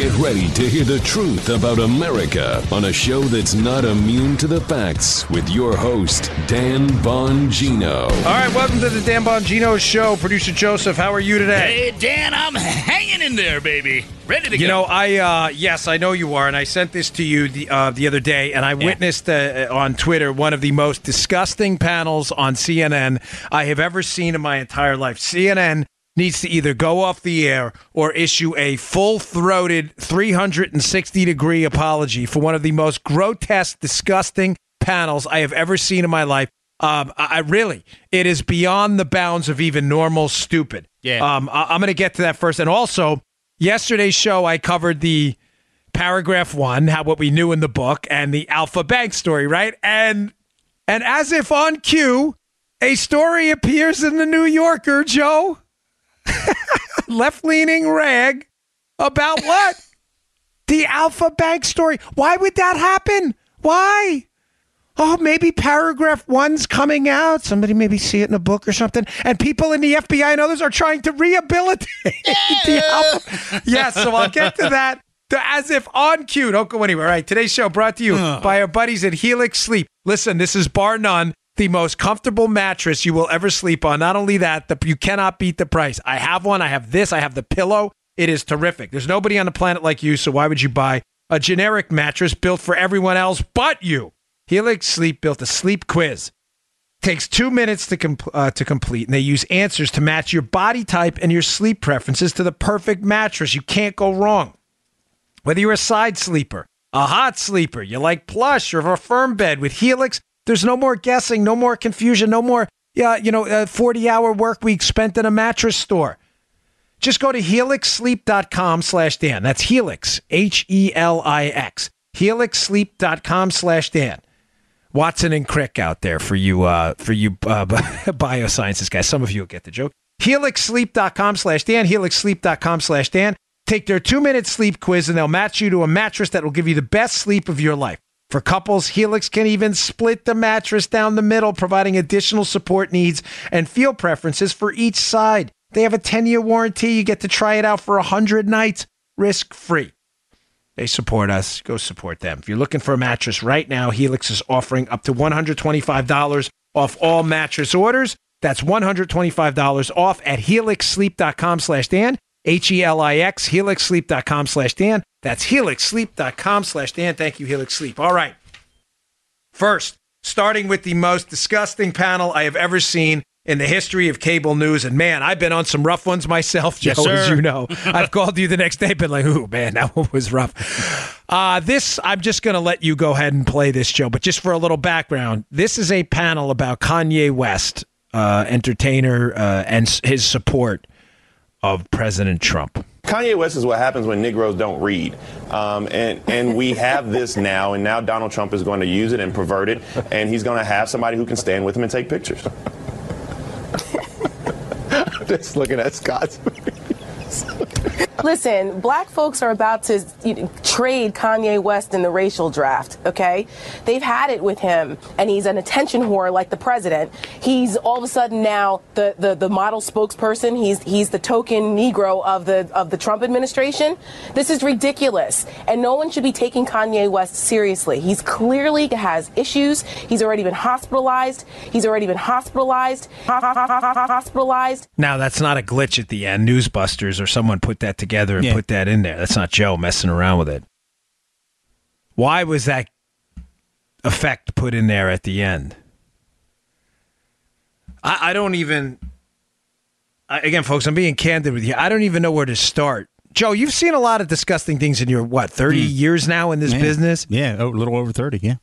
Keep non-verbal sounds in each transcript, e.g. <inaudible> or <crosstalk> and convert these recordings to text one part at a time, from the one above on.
Get ready to hear the truth about America on a show that's not immune to the facts with your host, Dan Bongino. All right, welcome to the Dan Bongino Show. Producer Joseph, how are you today? Hey, Dan, I'm hanging in there, baby. Ready to You go. know, I uh, yes, I know you are, and I sent this to you the uh, the other day, and I witnessed uh, on Twitter one of the most disgusting panels on CNN I have ever seen in my entire life. CNN needs to either go off the air or issue a full-throated 360 degree apology for one of the most grotesque, disgusting panels I have ever seen in my life. Um, I, I really, it is beyond the bounds of even normal stupid. Yeah. Um, I, I'm going to get to that first, and also yesterday's show I covered the paragraph one, how what we knew in the book, and the Alfa Bank story, right? And and as if on cue, a story appears in the New Yorker, Joe, <laughs> left leaning rag about what? <laughs> the Alfa Bank story. Why would that happen? Why? Oh, maybe paragraph one's coming out. Somebody maybe see it in a book or something. And people in the FBI and others are trying to rehabilitate <laughs> the Alfa. Yes, so I'll get to that. As if on cue. Don't go anywhere. All right, today's show brought to you oh. by our buddies at Helix Sleep. Listen, this is bar none the most comfortable mattress you will ever sleep on. Not only that, the, you cannot beat the price. I have one. I have this. I have the pillow. It is terrific. There's nobody on the planet like you, so why would you buy a generic mattress built for everyone else but you? Helix Sleep built a sleep quiz. Takes two minutes to com- uh, to complete, and they use answers to match your body type and your sleep preferences to the perfect mattress. You can't go wrong. Whether you're a side sleeper, a hot sleeper, you like plush or a firm bed with Helix, there's no more guessing, no more confusion, no more yeah, you know, uh, 40 hour work week spent in a mattress store. Just go to helixsleep.com slash Dan. That's Helix, H E L I X. Helixsleep.com slash Dan. Watson and Crick out there for you, uh, for you uh, <laughs> biosciences guys. Some of you will get the joke. HelixSleep.com slash Dan. HelixSleep.com slash Dan. Take their two minute sleep quiz and they'll match you to a mattress that will give you the best sleep of your life. For couples, Helix can even split the mattress down the middle, providing additional support needs and feel preferences for each side. They have a 10 year warranty. You get to try it out for 100 nights risk free. They support us. Go support them. If you're looking for a mattress right now, Helix is offering up to $125 off all mattress orders. That's $125 off at helixsleep.com slash Dan. H-E-L-I-X, helixsleep.com slash Dan. That's helixsleep.com slash Dan. Thank you, Helix Sleep. All right. First, starting with the most disgusting panel I have ever seen in the history of cable news. And man, I've been on some rough ones myself, Joe, Yes, as you know. <laughs> I've called you the next day, been like, ooh, man, that one was rough. Uh, this, I'm just going to let you go ahead and play this, Joe. But just for a little background, this is a panel about Kanye West, uh, entertainer, uh, and his support of President Trump. Kanye West is what happens when Negroes don't read. Um, and, and we have this now, and now Donald Trump is going to use it and pervert it, and he's going to have somebody who can stand with him and take pictures. <laughs> Just looking at Scott. Listen, black folks are about to you know, trade Kanye West in the racial draft, okay? They've had it with him, and he's an attention whore like the president. He's all of a sudden now the, the, the model spokesperson. He's he's the token Negro of the of the Trump administration. This is ridiculous, and no one should be taking Kanye West seriously. He's clearly has issues. He's already been hospitalized. He's already been hospitalized. Hospitalized. Now, that's not a glitch at the end. Newsbusters or someone put that together and Yeah. put that in there. That's not Joe messing around with it. Why was that effect put in there at the end? I, I don't even. I, again, folks, I'm being candid with you. I don't even know where to start. Joe, you've seen a lot of disgusting things in your, what, 30 hmm. years now in this Yeah. business? Yeah, oh, a little over 30, yeah.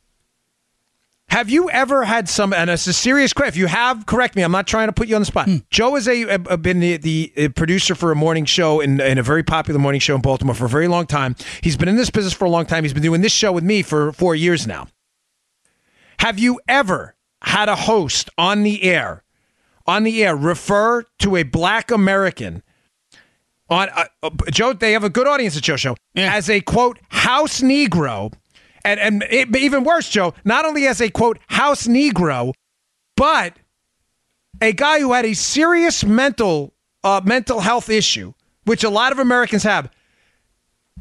Have you ever had some? And it's a serious question. If you have, correct me. I'm not trying to put you on the spot. Joe has a, a- been the, the producer for a morning show in, in a very popular morning show in Baltimore for a very long time. He's been in this business for a long time. He's been doing this show with me for four years now. Have you ever had a host on the air, on the air, refer to a black American? On uh, uh, Joe, they have a good audience at Joe Show Yeah. as a quote house Negro, and and it, even worse, Joe, not only as a quote house Negro, but a guy who had a serious mental uh, mental health issue, which a lot of Americans have.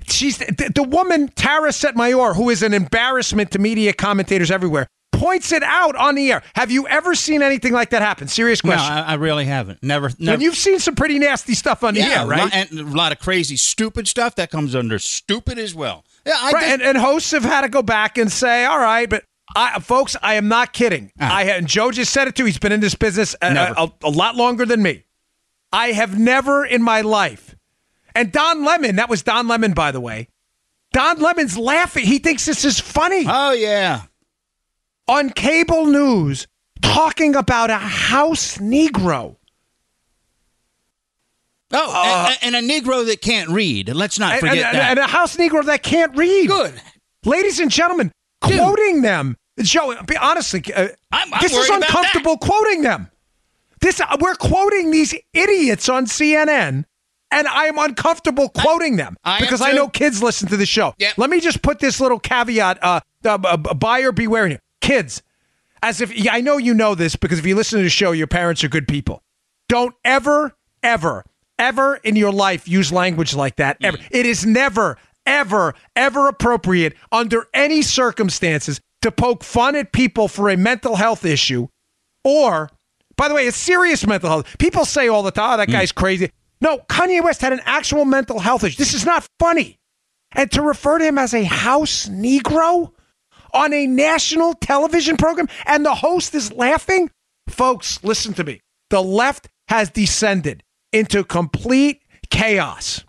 She's the, the woman Tara Setmayor, who is an embarrassment to media commentators everywhere, points it out on the air. Have you ever seen anything like that happen? Serious No, question. I, I really haven't. Never. never. and you've seen some pretty nasty stuff on the yeah, air, right? lot- and a lot of crazy, stupid stuff that comes under stupid as well. Yeah, I Right, just- and, and hosts have had to go back and say, "All right, but I, folks, I am not kidding. Ah. I and Joe just said it too. He's been in this business a, a, a lot longer than me. I have never in my life, and Don Lemon. That was Don Lemon, by the way. Don Lemon's laughing. He thinks this is funny oh yeah. on cable news, talking about a house Negro. Oh, and, and a Negro that can't read. Let's not forget and- that. and a house Negro that can't read. Good. ladies and gentlemen, Dude. quoting them. Joe, be honestly, uh, I'm- I'm this is uncomfortable quoting them. This uh, we're quoting these idiots on CNN, and I am uncomfortable quoting them I because I know kids listen to the show. Yep. Let me just put this little caveat: uh, uh, uh, buyer beware here, kids. As if I know you know this because if you listen to the show, your parents are good people. Don't ever, ever, ever in your life use language like that. Ever. Mm. It is never, ever, ever appropriate under any circumstances to poke fun at people for a mental health issue or, by the way, a serious mental health. People say all the time, oh, that mm. guy's crazy. No, Kanye West had an actual mental health issue. This is not funny. And to refer to him as a house Negro on a national television program and the host is laughing? Folks, listen to me. The left has descended into complete chaos.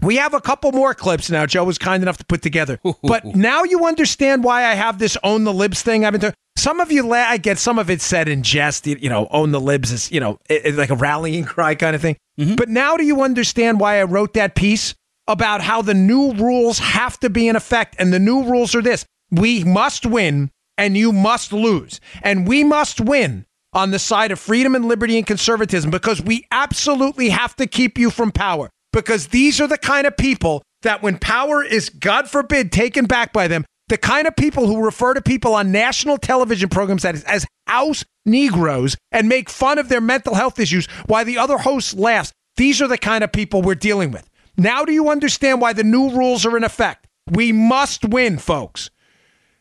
We have a couple more clips now. Joe was kind enough to put together. <laughs> But now you understand why I have this own the libs thing. I've been doing. Some of you, la- I get some of it said in jest. You know, own the libs is you know it- it's like a rallying cry kind of thing. Mm-hmm. But now do you understand why I wrote that piece about how the new rules have to be in effect? And the new rules are this: we must win, and you must lose, and we must win on the side of freedom and liberty and conservatism because we absolutely have to keep you from power because these are the kind of people that when power is god forbid taken back by them the kind of people who refer to people on national television programs as, as house negroes and make fun of their mental health issues while the other host laughs these are the kind of people we're dealing with. Now do you understand why the new rules are in effect? We must win folks.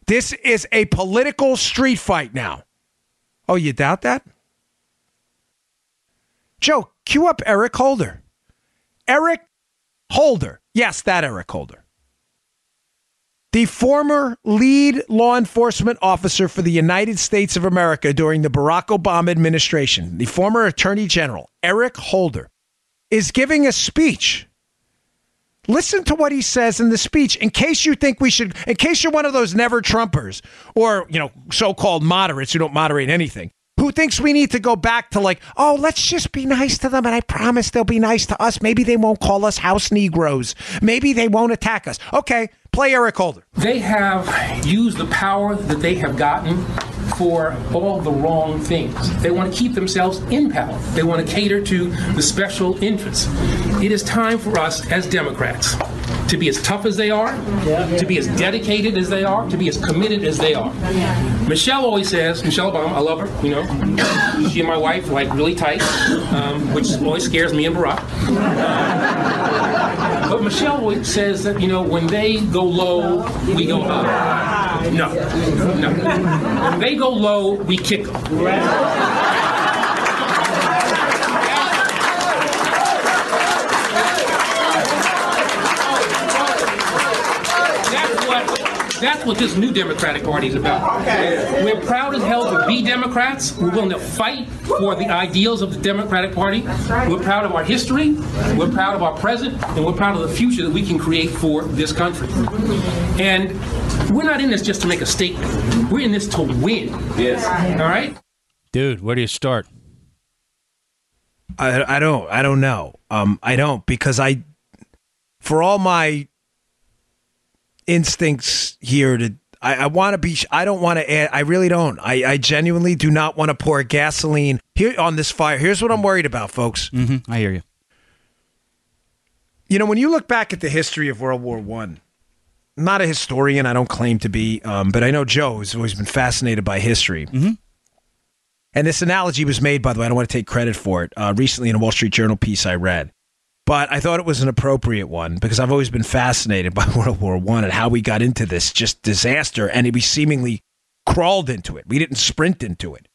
This is a political street fight now Oh, you doubt that? Joe, cue up Eric Holder. Eric Holder. Yes, that Eric Holder. The former lead law enforcement officer for the United States of America during the Barack Obama administration, the former Attorney General, Eric Holder, is giving a speech. Listen to what he says in the speech in case you think we should, in case you're one of those never Trumpers or, you know, so called moderates who don't moderate anything, who thinks we need to go back to like, oh, let's just be nice to them and I promise they'll be nice to us. Maybe they won't call us house Negroes. Maybe they won't attack us. Okay, play Eric Holder. They have used the power that they have gotten for all the wrong things. They want to keep themselves in power. They want to cater to the special interests. It is time for us as Democrats to be as tough as they are, to be as dedicated as they are, to be as committed as they are. Michelle always says, Michelle Obama, I love her, you know. She and my wife are like really tight, um, which always scares me and Barack. But Michelle always says that, you know, when they go low, we go high. No, no. When they go low, we kick them. That's what, that's what this new Democratic Party is about. We're proud as hell to be Democrats. We're willing to fight for the ideals of the Democratic Party. We're proud of our history. We're proud of our present, and we're proud of the future that we can create for this country. And we're not in this just to make a statement. We're in this to win. Yes. All right. Dude, where do you start? I, I don't I don't know. Um, I don't because I, for all my instincts here to, I, I want to be. I don't want to add. I really don't. I, I genuinely do not want to pour gasoline here on this fire. Here's what I'm worried about, folks. Mm-hmm. I hear you. You know, when you look back at the history of World War One, I'm not a historian. I don't claim to be, um, but I know Joe has always been fascinated by history. Mm-hmm. And this analogy was made, by the way. I don't want to take credit for it. Uh, recently, in a Wall Street Journal piece I read, but I thought it was an appropriate one because I've always been fascinated <laughs> by World War One and how we got into this just disaster, and we seemingly crawled into it. We didn't sprint into it.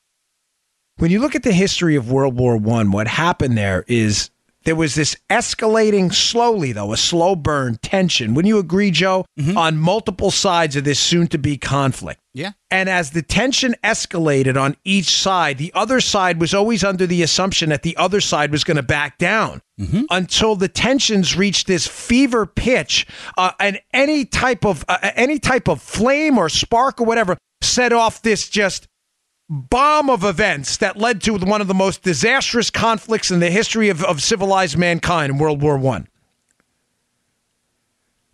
When you look at the history of World War One, what happened there is there was this escalating slowly, though, a slow burn tension. Wouldn't you agree, Joe? On multiple sides of this soon to be conflict. Yeah. And as the tension escalated on each side, the other side was always under the assumption that the other side was going to back down until the tensions reached this fever pitch, uh, and any type of uh, any type of flame or spark or whatever set off this just bomb of events that led to one of the most disastrous conflicts in the history of, of civilized mankind in World War One.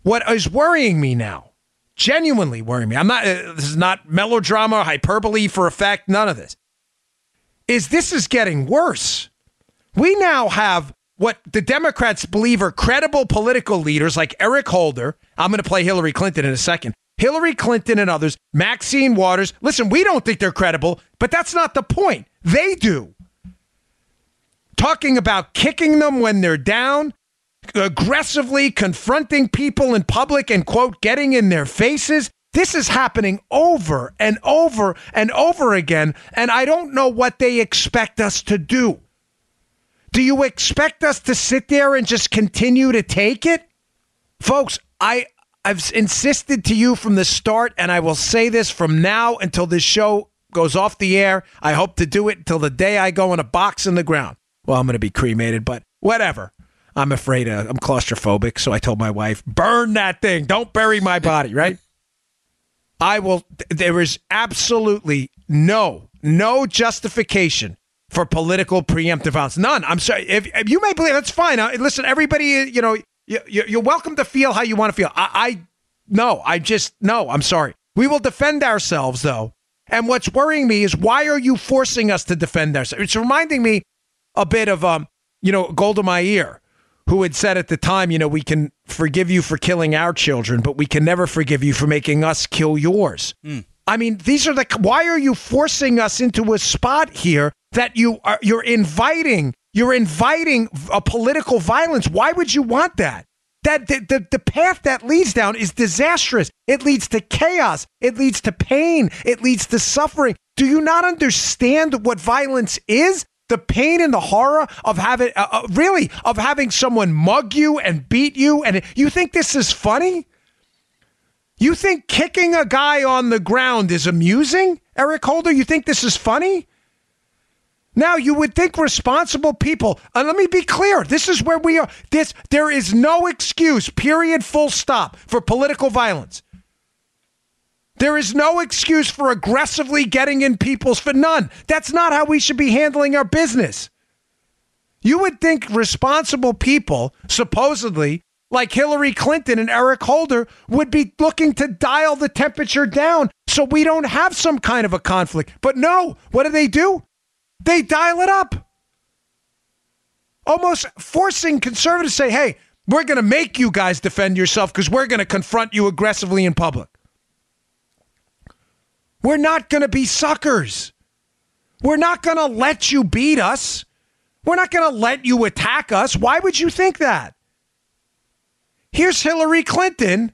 What is worrying me now, genuinely worrying me, I'm not, uh, this is not melodrama, hyperbole for effect, none of this, is this is getting worse. We now have what the Democrats believe are credible political leaders like Eric Holder. I'm going to play Hillary Clinton in a second. Hillary Clinton and others, Maxine Waters. Listen, we don't think they're credible, but that's not the point. They do. Talking about kicking them when they're down, aggressively confronting people in public and, quote, getting in their faces. This is happening over and over and over again, and I don't know what they expect us to do. Do you expect us to sit there and just continue to take it? Folks, I I've insisted to you from the start and I will say this from now until this show goes off the air. I hope to do it until the day I go in a box in the ground. Well, I'm going to be cremated, but whatever. I'm afraid uh, I'm claustrophobic, so I told my wife, "Burn that thing. Don't bury my body." Right? I will. There is absolutely no no justification for political preemptive violence. None. I'm sorry. If, if you may believe that's fine. Uh, listen, everybody. You know, you're welcome to feel how you want to feel. I, I no. I just no. I'm sorry. We will defend ourselves though. And what's worrying me is why are you forcing us to defend ourselves? It's reminding me a bit of um, you know, Golda Meir, who had said at the time, you know, we can forgive you for killing our children, but we can never forgive you for making us kill yours. I mean, these are the why are you forcing us into a spot here that you are you're inviting you're inviting a political violence. Why would you want that? That the, the, the path that leads down is disastrous. It leads to chaos. It leads to pain. It leads to suffering. Do you not understand what violence is? The pain and the horror of having, uh, uh, really, of having someone mug you and beat you, and you think this is funny? You think kicking a guy on the ground is amusing, Eric Holder? You think this is funny? Now you would think responsible people, and let me be clear, this is where we are. This there is no excuse, period, full stop, for political violence. There is no excuse for aggressively getting in people's for none. That's not how we should be handling our business. You would think responsible people, supposedly, like Hillary Clinton and Eric Holder, would be looking to dial the temperature down so we don't have some kind of a conflict. But no, what do they do? They dial it up. Almost forcing conservatives to say, hey, we're going to make you guys defend yourself because we're going to confront you aggressively in public. We're not going to be suckers. We're not going to let you beat us. We're not going to let you attack us. Why would you think that? Here's Hillary Clinton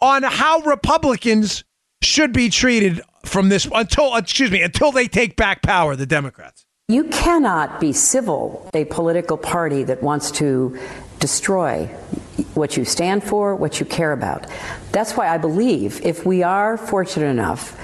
on how Republicans should be treated from this until excuse me until they take back power the Democrats. You cannot be civil a political party that wants to destroy what you stand for, what you care about. That's why I believe if we are fortunate enough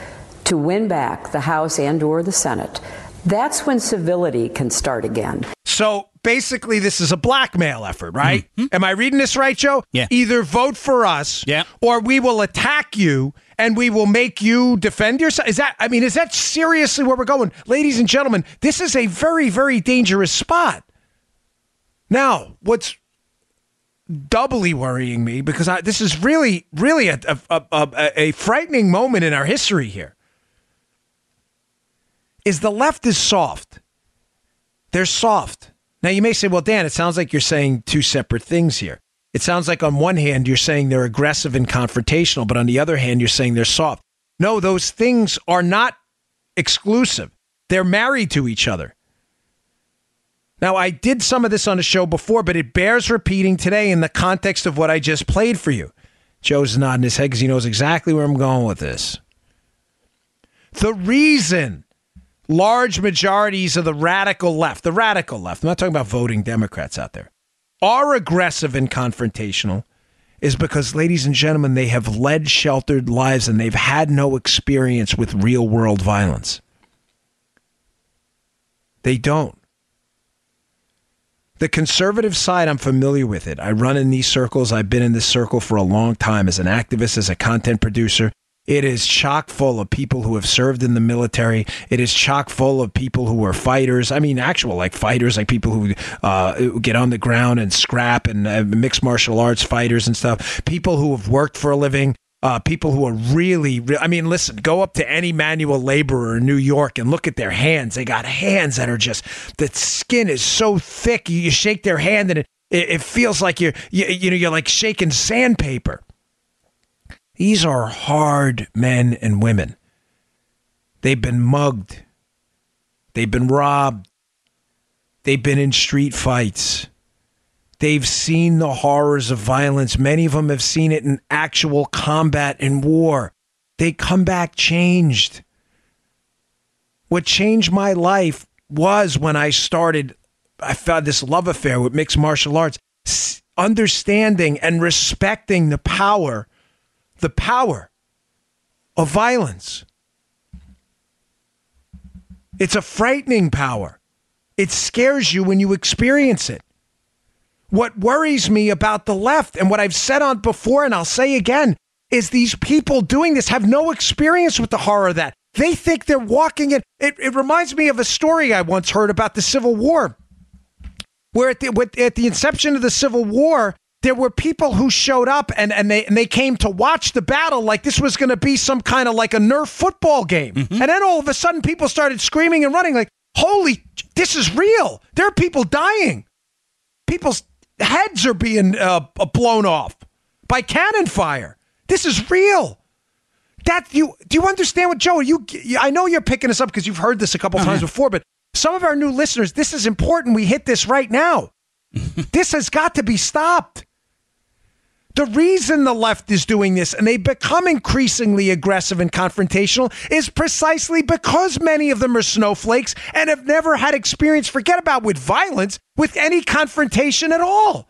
to win back the House and or the Senate, that's when civility can start again. So basically, this is a blackmail effort, right? Mm-hmm. Am I reading this right, Joe? Yeah. Either vote for us, Yeah. or we will attack you and we will make you defend yourself. Is that? I mean, is that seriously where we're going, ladies and gentlemen? This is a very, very dangerous spot. Now, what's doubly worrying me because I, this is really, really a, a, a, a, a frightening moment in our history here. Is the left is soft. They're soft. Now, you may say, well, Dan, it sounds like you're saying two separate things here. It sounds like on one hand, you're saying they're aggressive and confrontational, but on the other hand, you're saying they're soft. No, those things are not exclusive, they're married to each other. Now, I did some of this on the show before, but it bears repeating today in the context of what I just played for you. Joe's nodding his head because he knows exactly where I'm going with this. The reason large majorities of the radical left, the radical left, I'm not talking about voting Democrats out there, are aggressive and confrontational is because, ladies and gentlemen, they have led sheltered lives and they've had no experience with real world violence. They don't. The conservative side, I'm familiar with it. I run in these circles. I've been in this circle for a long time as an activist, as a content producer. It is chock full of people who have served in the military. It is chock full of people who are fighters. I mean, actual like fighters, like people who uh, get on the ground and scrap and uh, mixed martial arts fighters and stuff. People who have worked for a living. Uh, people who are really, re- I mean, listen, go up to any manual laborer in New York and look at their hands. They got hands that are just, the skin is so thick. You, you shake their hand and it, it, feels like you're, you, you know, you're like shaking sandpaper. These are hard men and women. They've been mugged. They've been robbed. They've been in street fights. They've seen the horrors of violence. Many of them have seen it in actual combat and war. They come back changed. What changed my life was when I started, I found this love affair with mixed martial arts, understanding and respecting the power the power of violence. It's a frightening power. It scares you when you experience it. What worries me about the left, and what I've said on before, and I'll say again, is these people doing this have no experience with the horror of that. They think they're walking it. It, it reminds me of a story I once heard about the Civil War, where at the, at the inception of the Civil War, there were people who showed up and, and they and they came to watch the battle like this was going to be some kind of like a Nerf football game. Mm-hmm. And then all of a sudden people started screaming and running like, "Holy, this is real. There are people dying. People's heads are being uh, blown off by cannon fire. This is real." That you do you understand what Joe? You I know you're picking this up because you've heard this a couple uh-huh. times before, but some of our new listeners, this is important. We hit this right now. <laughs> this has got to be stopped. The reason the left is doing this and they become increasingly aggressive and confrontational is precisely because many of them are snowflakes and have never had experience, forget about with violence, with any confrontation at all.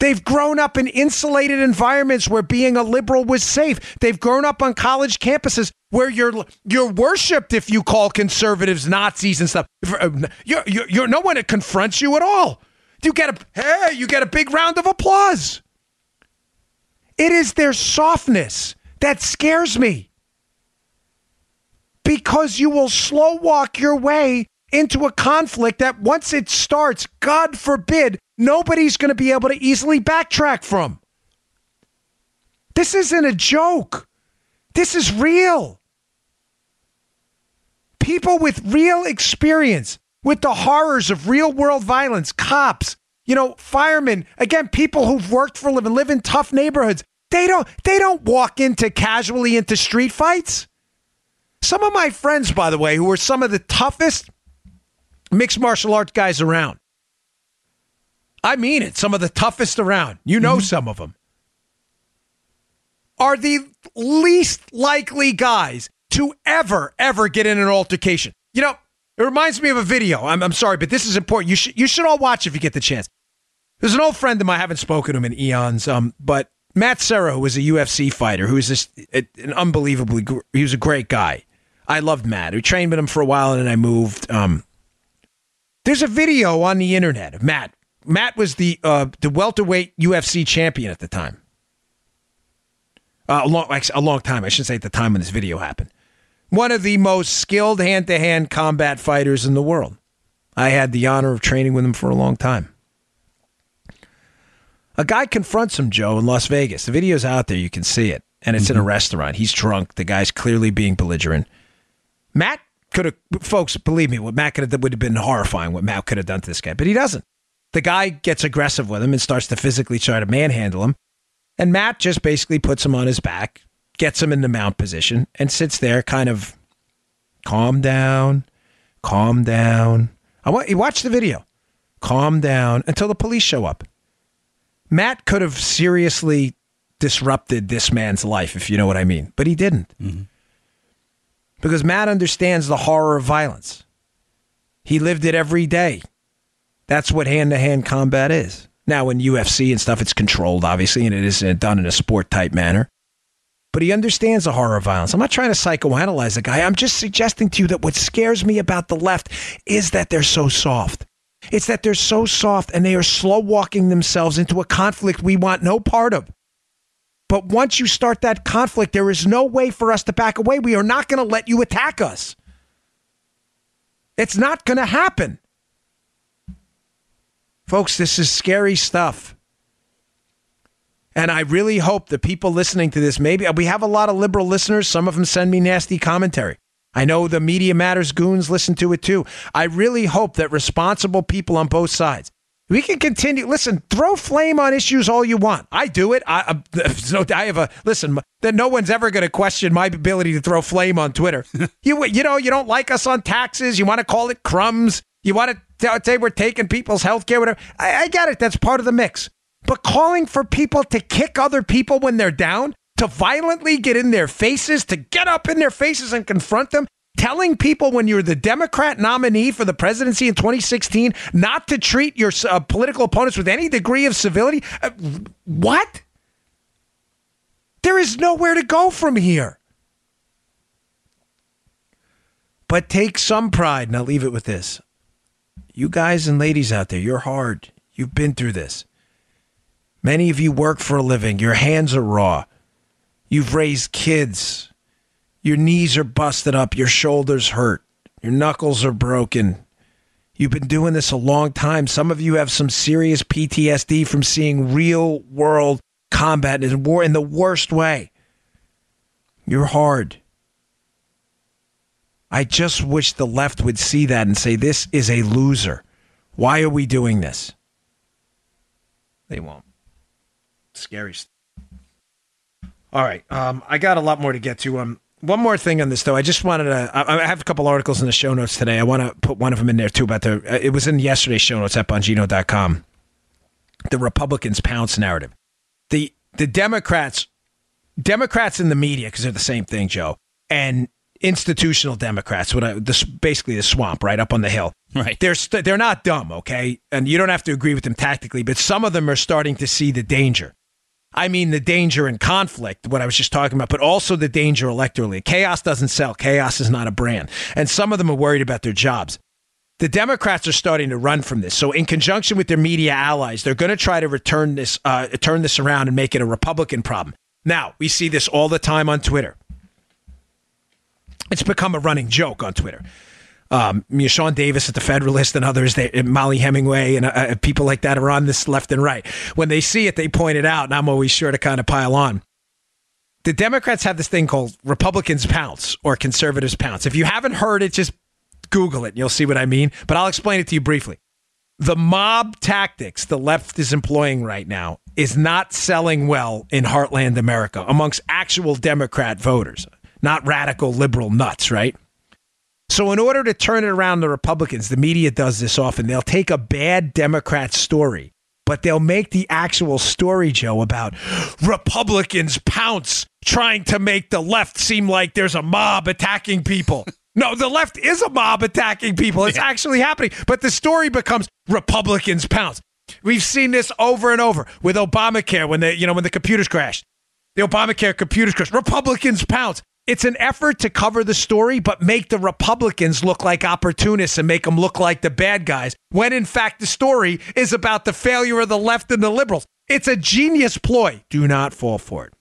They've grown up in insulated environments where being a liberal was safe. They've grown up on college campuses where you're you're worshipped if you call conservatives Nazis and stuff. Uh, you're, you're, you're no one confronts you at all. You get a hey, you get a big round of applause. It is their softness that scares me. Because you will slow walk your way into a conflict that once it starts, God forbid, nobody's going to be able to easily backtrack from. This isn't a joke. This is real. People with real experience with the horrors of real world violence, cops, you know, firemen, again, people who've worked for a living, live in tough neighborhoods. They don't they don't walk into casually into street fights. Some of my friends, by the way, who are some of the toughest mixed martial arts guys around. I mean it, some of the toughest around. You know mm-hmm. some of them. Are the least likely guys to ever, ever get in an altercation. You know, it reminds me of a video. I'm, I'm sorry, but this is important. You should you should all watch if you get the chance. There's an old friend of mine. I haven't spoken to him in eons. Um, but Matt Serra, who was a UFC fighter, who is just an unbelievably, he was a great guy. I loved Matt. We trained with him for a while, and then I moved. Um, there's a video on the internet of Matt. Matt was the uh, the welterweight UFC champion at the time. Uh, a long, a long time. I shouldn't say at the time when this video happened. One of the most skilled hand to hand combat fighters in the world. I had the honor of training with him for a long time. A guy confronts him, Joe, in Las Vegas. The video's out there. You can see it. And it's mm-hmm. in a mm-hmm. restaurant. He's drunk. The guy's clearly being belligerent. Matt could have, folks, believe me, what Matt could have would have been horrifying what Matt could have done to this guy, but he doesn't. The guy gets aggressive with him and starts to physically try to manhandle him. And Matt just basically puts him on his back, gets him in the mount position, and sits there kind of calm down, calm down. I want you watch the video. calm down until the police show up. Matt could have seriously disrupted this man's life, if you know what I mean, but he didn't. Mm-hmm. Because Matt understands the horror of violence. He lived it every day. That's what hand to hand combat is. Now, in UFC and stuff, it's controlled, obviously, and it isn't uh, done in a sport type manner. But he understands the horror of violence. I'm not trying to psychoanalyze the guy. I'm just suggesting to you that what scares me about the left is that they're so soft. It's that they're so soft and they are slow walking themselves into a conflict we want no part of. But once you start that conflict, there is no way for us to back away. We are not going to let you attack us. It's not going to happen. Folks, this is scary stuff. And I really hope the people listening to this, maybe we have a lot of liberal listeners. Some of them send me nasty commentary. I know the Media Matters goons listen to it too. I really hope that responsible people on both sides, we can continue. Listen, throw flame on issues all you want. I do it. I, I, <laughs> so I have a listen. That no one's ever going to question my ability to throw flame on Twitter. <laughs> you you know you don't like us on taxes. You want to call it crumbs. You want to say we're taking people's health care. Whatever. I, I get it. That's part of the mix. But calling for people to kick other people when they're down, to violently get in their faces, to get up in their faces and confront them, telling people when you're the Democrat nominee for the presidency in 2016 not to treat your uh, political opponents with any degree of civility. Uh, what? There is nowhere to go from here. But take some pride, and I'll leave it with this. You guys and ladies out there, you're hard. You've been through this. Many of you work for a living. Your hands are raw. You've raised kids. Your knees are busted up. Your shoulders hurt. Your knuckles are broken. You've been doing this a long time. Some of you have some serious PTSD from seeing real world combat in war in the worst way. You're hard. I just wish the left would see that and say, this is a loser. Why are we doing this? They won't. Scary stuff. All right. Um, I got a lot more to get to. Um, one more thing on this, though. I just wanted to. I, I have a couple articles in the show notes today. I want to put one of them in there, too, about the. Uh, it was in yesterday's show notes at Bongino.com. The Republicans pounce narrative. The, the Democrats, Democrats in the media, because they're the same thing, Joe, and institutional Democrats, what I, this, basically the swamp right up on the hill. Right. They're st- they're not dumb, okay, and you don't have to agree with them tactically, but some of them are starting to see the danger. I mean, the danger in conflict, what I was just talking about, but also the danger electorally. Chaos doesn't sell. Chaos is not a brand, and some of them are worried about their jobs. The Democrats are starting to run from this. So, in conjunction with their media allies, they're going to try to return this, uh, turn this around and make it a Republican problem. Now, we see this all the time on Twitter. It's become a running joke on Twitter. Um, you know, Sean Davis at the Federalist and others, they, Mollie Hemingway and uh, people like that are on this left and right. When they see it, they point it out, and I'm always sure to kind of pile on. The Democrats have this thing called Republicans pounce or conservatives pounce. If you haven't heard it, just Google it and you'll see what I mean. But I'll explain it to you briefly. The mob tactics the left is employing right now is not selling well in heartland America amongst actual Democrat voters, not radical liberal nuts, right? So, in order to turn it around, the Republicans, the media does this often. They'll take a bad Democrat story, but they'll make the actual story, Joe, about Republicans pounce trying to make the left seem like there's a mob attacking people. <laughs> No, the left is a mob attacking people. It's actually happening. But the story becomes Republicans pounce. We've seen this over and over with Obamacare when the you know when the computers crashed. The Obamacare computers crashed. Republicans pounce. It's an effort to cover the story, but make the Republicans look like opportunists and make them look like the bad guys, when in fact the story is about the failure of the left and the liberals. It's a genius ploy. Do not fall for it.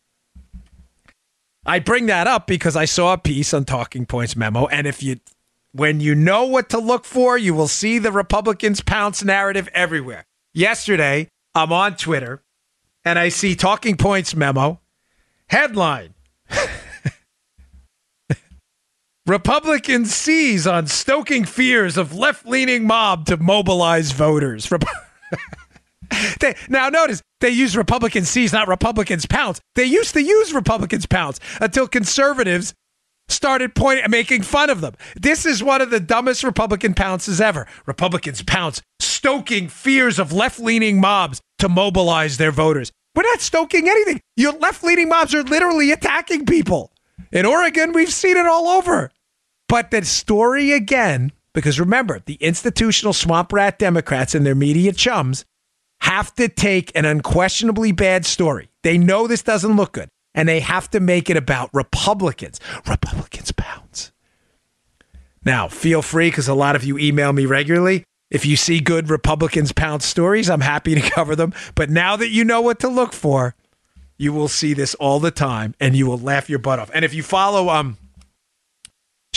I bring that up because I saw a piece on Talking Points memo, and if you, when you know what to look for, you will see the Republicans pounce narrative everywhere. Yesterday, I'm on Twitter, and I see Talking Points memo headline. <laughs> Republican seize on stoking fears of left leaning mob to mobilize voters. <laughs> they, now, notice they use Republican seize, not Republicans pounce. They used to use Republicans pounce until conservatives started pointing, making fun of them. This is one of the dumbest Republican pounces ever. Republicans pounce, stoking fears of left leaning mobs to mobilize their voters. We're not stoking anything. Your left leaning mobs are literally attacking people. In Oregon, we've seen it all over. But the story again, because remember, the institutional swamp rat Democrats and their media chums have to take an unquestionably bad story. They know this doesn't look good, and they have to make it about Republicans. Republicans pounds. Now, feel free because a lot of you email me regularly. If you see good Republicans pounce stories, I'm happy to <laughs> cover them. But now that you know what to look for, you will see this all the time and you will laugh your butt off. And if you follow um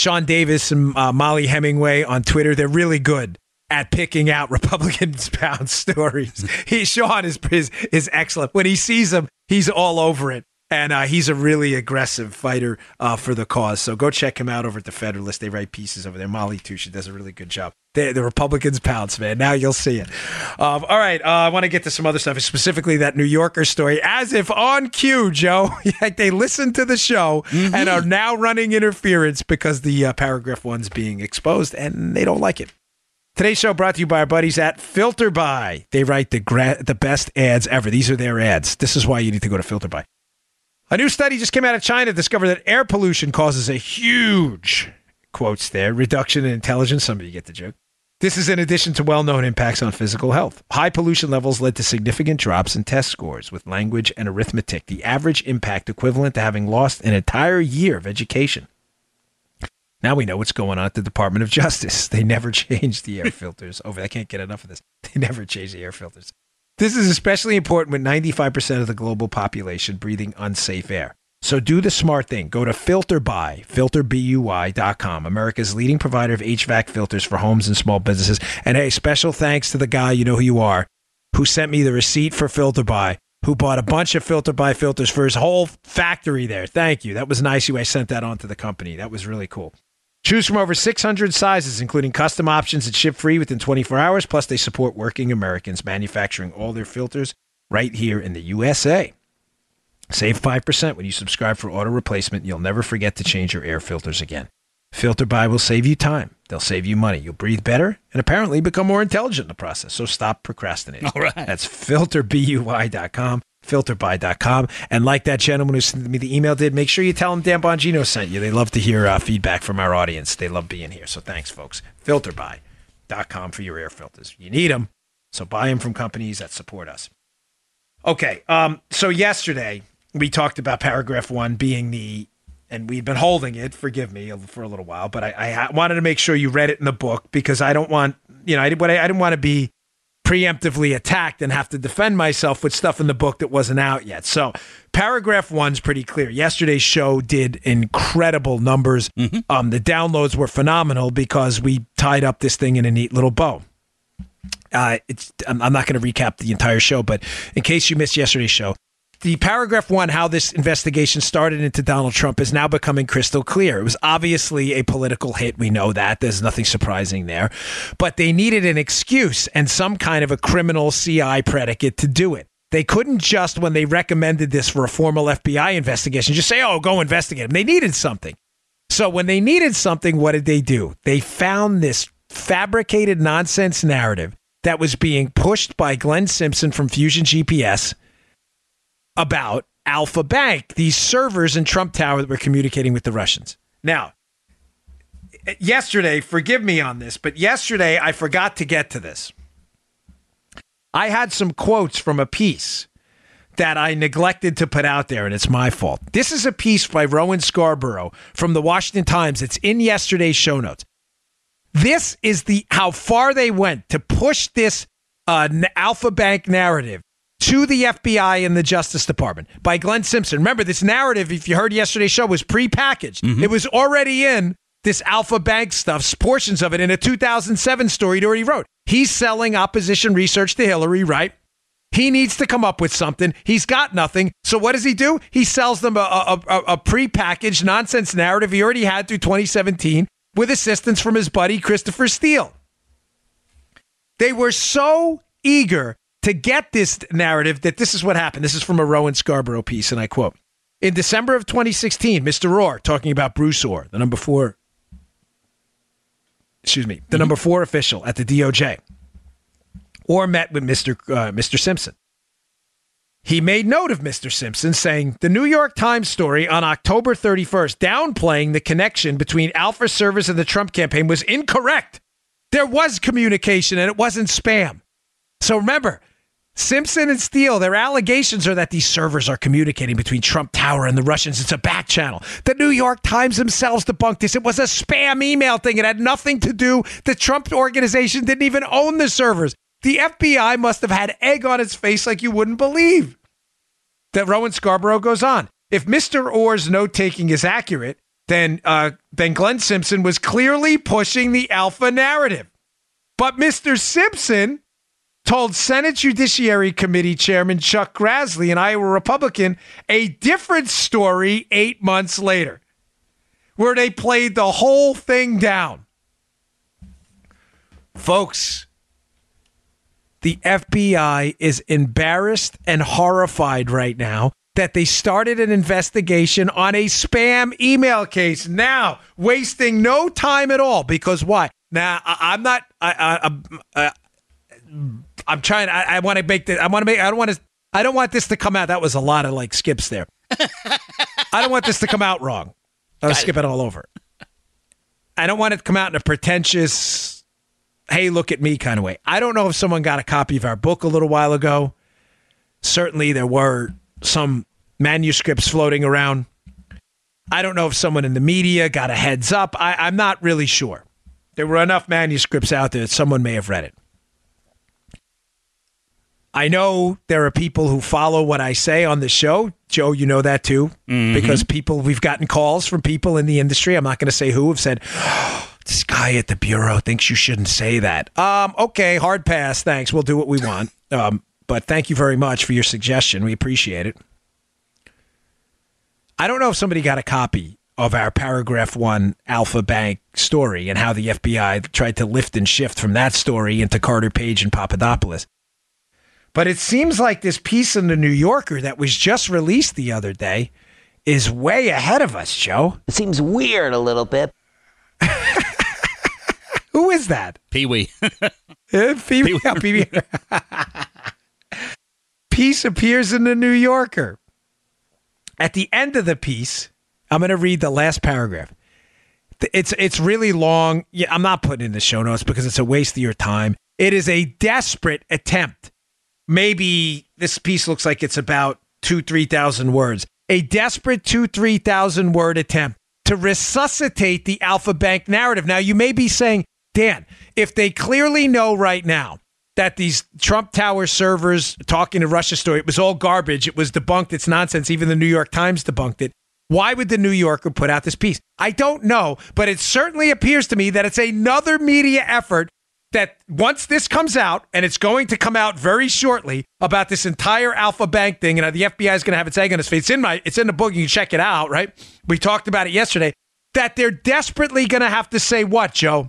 Sean Davis and uh, Mollie Hemingway on Twitter, they're really good at picking out <laughs> Republicans pound stories. he Sean is, is is excellent. When he sees them, he's all over it and uh, he's a really aggressive fighter uh, for the cause. So go check him out over at the Federalist. They write pieces over there. Mollie too, she does a really good job. The, the Republicans pounce, man. Now you'll see it. Um, all right, uh, I want to get to some other stuff, specifically that New Yorker story. As if on cue, Joe, <laughs> like they listened to the show mm-hmm. and are now running interference because the uh, paragraph one's being exposed, and they don't like it. Today's show brought to you by our buddies at FilterBuy. They write the gra- the best ads ever. These are their ads. This is why you need to go to FilterBuy. A new study just came out of China discovered that air pollution causes a huge, quotes there, reduction in intelligence. Some of you get the joke. This is in addition to well known impacts on physical health. High pollution levels led to significant drops in test scores with language and arithmetic, the average impact equivalent to having lost an entire year of education. Now we know what's going on at the Department of Justice. <laughs> They never <laughs> changed the air filters over. I can't get enough of this. They never changed the air filters. This is especially important with 95% of the global population breathing unsafe air. So do the smart thing. Go to FilterBuy, filterbuy.com, America's leading provider of HVAC filters for homes and small businesses. And hey, special thanks to the guy, you know who you are, who sent me the receipt for FilterBuy, who bought a bunch of FilterBuy filters for his whole factory there. Thank you. That was nice you. I sent that on to the company. That was really cool. Choose from over 600 sizes, including custom options that ship free within 24 hours. Plus, they support working Americans manufacturing all their filters right here in the USA. Save 5% when you subscribe for auto replacement. You'll never forget to change your air filters again. FilterBuy will save you time. They'll save you money. You'll breathe better and apparently become more intelligent in the process. So stop procrastinating. <laughs> All right. That's filterbuy.com filterbuy.com. And like that gentleman who sent me the email did, make sure you tell him Dan Bongino sent you. They love to hear uh, feedback from our audience. They love being here. So thanks, folks. Filterbuy.com for your air filters. You need them, so buy them from companies that support us. Okay, um, so yesterday we talked about paragraph one being the, and we've been holding it, forgive me, for a little while, but I, I wanted to make sure you read it in the book because I don't want, you know, I, I didn't want to be preemptively attacked and have to defend myself with stuff in the book that wasn't out yet. So, paragraph one's pretty clear. Yesterday's show did incredible numbers. Mm-hmm. Um, the downloads were phenomenal because we tied up this thing in a neat little bow. Uh, it's I'm, I'm not going to recap the entire show, but in case you missed yesterday's show, the paragraph one, how this investigation started into Donald Trump, is now becoming crystal clear. It was obviously a political hit. We know that. There's nothing surprising there. But they needed an excuse and some kind of a criminal CI predicate to do it. They couldn't just, when they recommended this for a formal FBI investigation, just say, oh, go investigate him. They needed something. So when they needed something, what did they do? They found this fabricated nonsense narrative that was being pushed by Glenn Simpson from Fusion GPS about Alfa Bank, these servers in Trump Tower that were communicating with the Russians. Now, yesterday, forgive me on this, but yesterday I forgot to get to this. I had some quotes from a piece that I neglected to put out there, and it's my fault. This is a piece by Rowan Scarborough from the Washington Times. It's in yesterday's show notes. This is the how far they went to push this uh, Alfa Bank narrative to the FBI and the Justice Department by Glenn Simpson. Remember, this narrative, if you heard yesterday's show, was prepackaged. Mm-hmm. It was already in this Alfa Bank stuff, portions of it in a 2007 story he already wrote. He's selling opposition research to Hillary, right? He needs to come up with something. He's got nothing. So what does he do? He sells them a, a, a, a prepackaged nonsense narrative he already had through 2017 with assistance from his buddy Christopher Steele. They were so eager to get this narrative that this is what happened. This is from a Rowan Scarborough piece, and I quote In December of 2016, Mr. Ohr, talking about Bruce Ohr, the number four, excuse me, the number four official at the DOJ, Ohr met with Mr. Uh, Mr. Simpson. He made note of Mr. Simpson saying the New York Times story on October 31st downplaying the connection between Alfa Service and the Trump campaign was incorrect. There was communication and it wasn't spam. So remember, Simpson and Steele, their allegations are that these servers are communicating between Trump Tower and the Russians. It's a back channel. The New York Times themselves debunked this. It was a spam email thing. It had nothing to do. The Trump organization didn't even own the servers. The FBI must have had egg on its face like you wouldn't believe. That Rowan Scarborough goes on. If Mr. Ohr's note taking is accurate, then uh, then Glenn Simpson was clearly pushing the Alfa narrative. But Mr. Simpson told Senate Judiciary Committee Chairman Chuck Grassley, an Iowa Republican, a different story eight months later, where they played the whole thing down. Folks, the FBI is embarrassed and horrified right now that they started an investigation on a spam email case now, wasting no time at all. Because why? Now, I, am not. I, I, I'm trying. I, I want to make this. I want to make. I don't want to. I don't want this to come out. That was a lot of like skips there. <laughs> I don't want this to come out wrong. I'll skip it. it all over. I don't want it to come out in a pretentious, "Hey, look at me" kind of way. I don't know if someone got a copy of our book a little while ago. Certainly, there were some manuscripts floating around. I don't know if someone in the media got a heads up. I, I'm not really sure. There were enough manuscripts out there that someone may have read it. I know there are people who follow what I say on the show. Joe, you know that too, mm-hmm. because people, we've gotten calls from people in the industry. I'm not going to say who have said, oh, <gasps> this guy at the Bureau thinks you shouldn't say that. Um, okay, hard pass. Thanks. We'll do what we want. Um, but thank you very much for your suggestion. We appreciate it. I don't know if somebody got a copy of our paragraph one Alfa Bank story and how the FBI tried to lift and shift from that story into Carter Page and Papadopoulos. But it seems like this piece in the New Yorker that was just released the other day is way ahead of us, Joe. It seems weird a little bit. <laughs> Who is that? Pee Wee. <laughs> Uh, Pee Wee. <laughs> Piece appears in the New Yorker. At the end of the piece, I'm going to read the last paragraph. It's it's really long. Yeah, I'm not putting in the show notes because it's a waste of your time. It is a desperate attempt maybe this piece looks like it's about two, 3,000 words. A desperate two, 3,000 word attempt to resuscitate the Alfa Bank narrative. Now, you may be saying, Dan, if they clearly know right now that these Trump Tower servers talking to Russia story, it was all garbage, it was debunked, it's nonsense, even the New York Times debunked it. Why would the New Yorker put out this piece? I don't know, but it certainly appears to me that it's another media effort that once this comes out, and it's going to come out very shortly about this entire Alfa Bank thing, and the FBI is going to have its egg on its face. It's in my, it's in the book. You can check it out. Right? We talked about it yesterday. That they're desperately going to have to say what, Joe?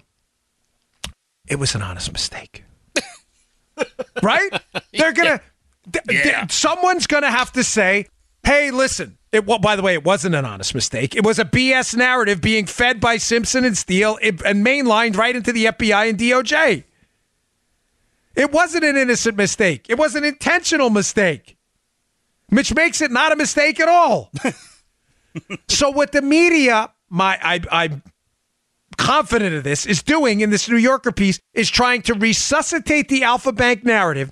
It was an honest mistake. <laughs> right? They're gonna. Yeah. Th- th- someone's gonna have to say, "Hey, listen, it, well, by the way, it wasn't an honest mistake. It was a BS narrative being fed by Simpson and Steele and mainlined right into the FBI and DOJ. It wasn't an innocent mistake. It was an intentional mistake, which makes it not a mistake at all. <laughs> so what the media, my I, I'm confident of this, is doing in this New Yorker piece is trying to resuscitate the Alfa Bank narrative,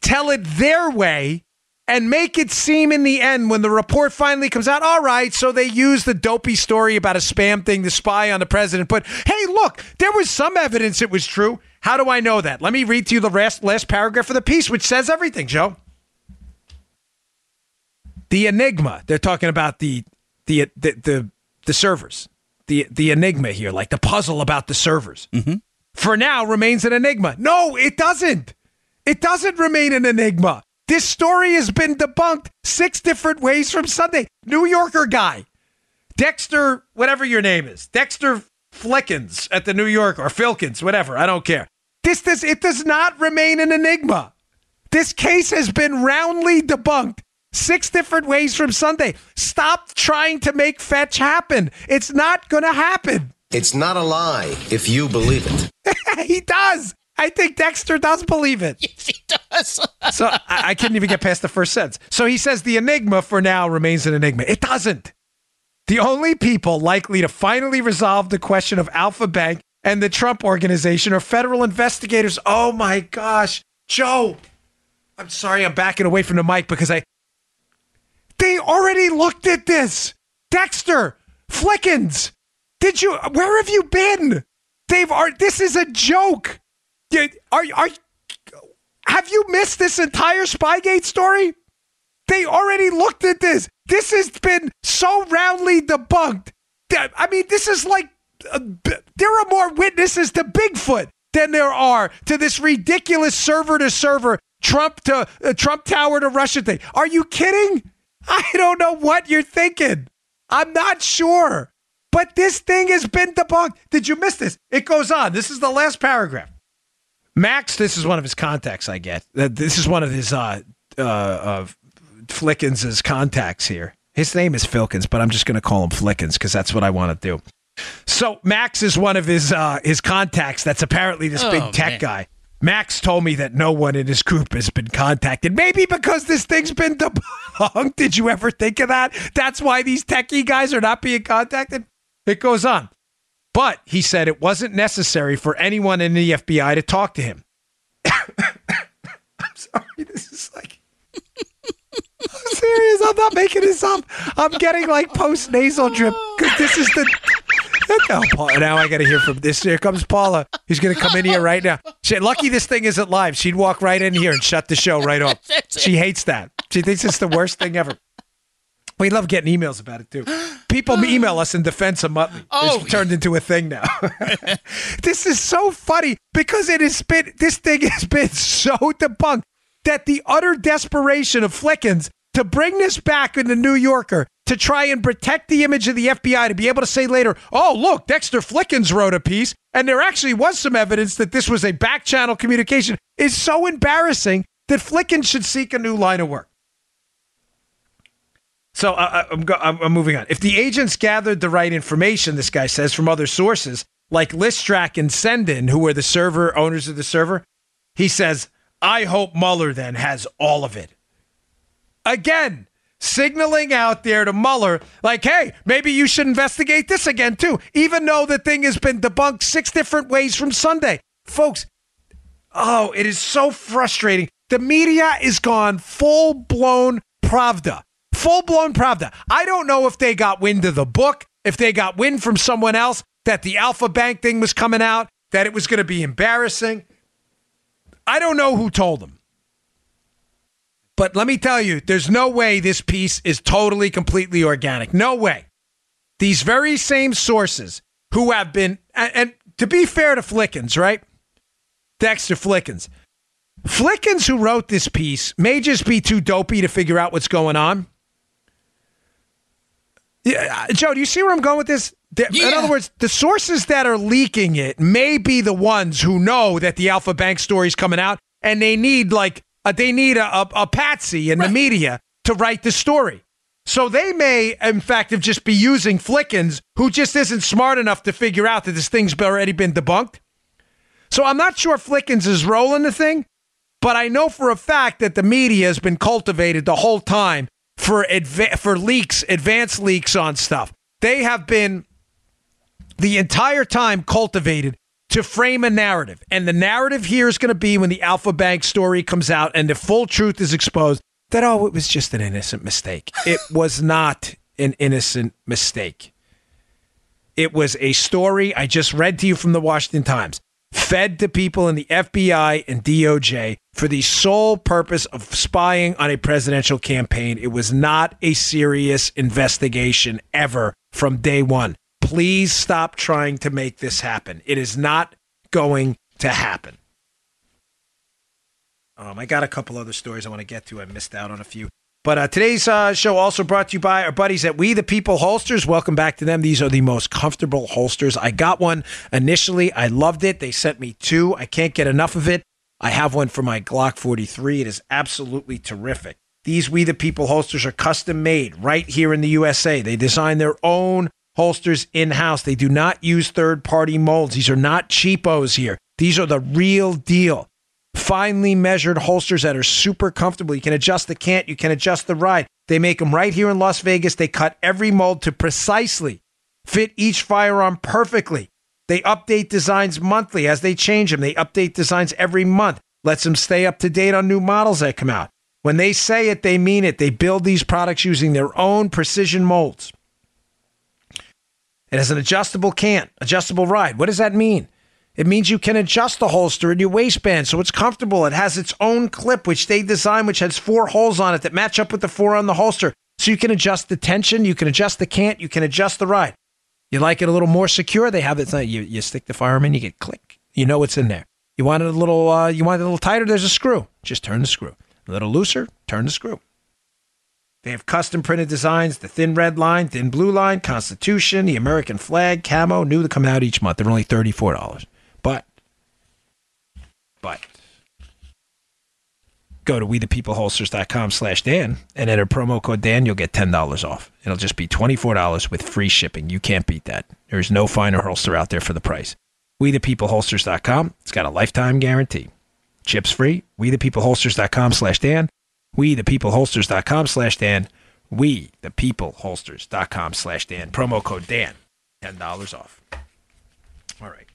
tell it their way, and make it seem in the end when the report finally comes out, all right, so they used the dopey story about a spam thing to spy on the president. But hey, look, there was some evidence it was true. How do I know that? Let me read to you the last, last paragraph of the piece, which says everything, Joe. The enigma. They're talking about the the the the, the servers. The the enigma here, like the puzzle about the servers. Mm-hmm. For now, remains an enigma. No, it doesn't. It doesn't remain an enigma. This story has been debunked six different ways from Sunday. New Yorker guy, Dexter, whatever your name is, Dexter Flickens at the New Yorker or Filkins, whatever. I don't care. This does it does not remain an enigma. This case has been roundly debunked Six different ways from Sunday. Stop trying to make fetch happen. It's not going to happen. It's not a lie if you believe it. <laughs> he does. I think Dexter does believe it. Yes, he does. <laughs> So I, I couldn't even get past the first sentence. So he says the enigma for now remains an enigma. It doesn't. The only people likely to finally resolve the question of Alfa Bank and the Trump organization are federal investigators. Oh my gosh. Joe, I'm sorry I'm backing away from the mic because I. They already looked at this. Dexter, Flickens, did you. Where have you been? They've. Are, this is a joke. Yeah, Are, are, have you missed this entire Spygate story? They already looked at this. This has been so roundly debunked. that- I mean, this is like uh, there are more witnesses to Bigfoot than there are to this ridiculous server to server Trump to uh, Trump Tower to Russia thing. Are you kidding? I don't know what you're thinking. I'm not sure. But this thing has been debunked. Did you miss this? It goes on. This is the last paragraph. Max, this is one of his contacts. I get. Uh, This is one of his uh, uh, uh, Flickens' contacts here. His name is Filkins, but I'm just going to call him Flickens because that's what I want to do. So Max is one of his uh, his contacts. That's apparently this Oh, big tech man. guy. Max told me that no one in his group has been contacted. Maybe because this thing's been debunked. <laughs> Did you ever think of that? That's why these techie guys are not being contacted. It goes on. But he said it wasn't necessary for anyone in the FBI to talk to him. <coughs> I'm sorry. This is like. I'm serious. I'm not making this up. I'm getting like post nasal drip because this is the. Now, Paula, now I got to hear from this. Here comes Paula. He's going to come in here right now. She, lucky this thing isn't live. She'd walk right in here and shut the show right off. <laughs> She hates that. She thinks it's the worst thing ever. We love getting emails about it too. <gasps> People email us in defense of Muttley. Oh. It's turned into a thing now. <laughs> <laughs> this is so funny because it has been this thing has been so debunked that the utter desperation of Flickens to bring this back in the New Yorker to try and protect the image of the FBI to be able to say later, oh, look, Dexter Flickens wrote a piece, and there actually was some evidence that this was a back channel communication, is so embarrassing that Flickens should seek a new line of work. So I'm, go- I'm, I'm moving on. If the agents gathered the right information, this guy says, from other sources like Listrak and Cendyn, who were the server owners of the server, he says, I hope Mueller then has all of it. Again, signaling out there to Mueller, like, hey, maybe you should investigate this again too, even though the thing has been debunked six different ways from Sunday. Folks, oh, it is so frustrating. The media is gone full blown Pravda. Full blown Pravda. I don't know if they got wind of the book, if they got wind from someone else that the Alfa Bank thing was coming out, that it was going to be embarrassing. I don't know who told them. But let me tell you, there's no way this piece is totally, completely organic. No way. These very same sources who have been, and, and to be fair to Flickens, right? Dexter Flickens. Flickens, who wrote this piece, may just be too dopey to figure out what's going on. Yeah, uh, Joe, do you see where I'm going with this? In Yeah. other words, the sources that are leaking it may be the ones who know that the Alfa Bank story is coming out, and they need like uh, they need a, a, a patsy in the media to write the story. So they may, in fact, have just be using Flickens, who just isn't smart enough to figure out that this thing's already been debunked. So I'm not sure Flickens is rolling the thing, but I know for a fact that the media has been cultivated the whole time for adva- for leaks, advanced leaks on stuff. They have been the entire time cultivated to frame a narrative. And the narrative here is going to be when the Alfa Bank story comes out and the full truth is exposed that, oh, it was just an innocent mistake. It was not an innocent mistake. It was a story I just read to you from the Washington Times, fed to people in the FBI and DOJ for the sole purpose of spying on a presidential campaign. It was not a serious investigation ever from day one. Please stop trying to make this happen. It is not going to happen. Um, I got a couple other stories I want to get to. I missed out on a few. But uh, today's uh, show also brought to you by our buddies at We the People Holsters. Welcome back to them. These are the most comfortable holsters. I got one initially. I loved it. They sent me two. I can't get enough of it. I have one for my Glock 43. It is absolutely terrific. These We the People holsters are custom made right here in the USA. They design their own holsters in house. They do not use third party molds. These are not cheapos here. These are the real deal. Finely measured holsters that are super comfortable. You can adjust the cant, you can adjust the ride. They make them right here in Las Vegas. They cut every mold to precisely fit each firearm perfectly. They update designs monthly as they change them. They update designs every month, lets them stay up to date on new models that come out. When they say it, they mean it. They build these products using their own precision molds. It has an adjustable cant, adjustable ride. What does that mean? It means you can adjust the holster in your waistband so it's comfortable. It has its own clip, which they design, which has four holes on it that match up with the four on the holster. So you can adjust the tension, you can adjust the cant, you can adjust the ride. You like it a little more secure? They have it. You, you stick the firearm in, you get click. You know what's in there. You want it a little. Uh, you want it a little tighter? There's a screw. Just turn the screw. A little looser. Turn the screw. They have custom printed designs: the thin red line, thin blue line, Constitution, the American flag, camo. New to come out each month. They're only thirty four dollars. But, but, go to wethepeopleholsters.com slash Dan and enter promo code Dan. You'll get $10 off. It'll just be $24 with free shipping. You can't beat that. There's no finer holster out there for the price. WeThePeopleHolsters.com. It's got a lifetime guarantee. Chips free. WeThePeopleHolsters.com slash Dan. WeThePeopleHolsters.com slash Dan. WeThePeopleHolsters.com slash Dan. Promo code Dan. $10 off. All right.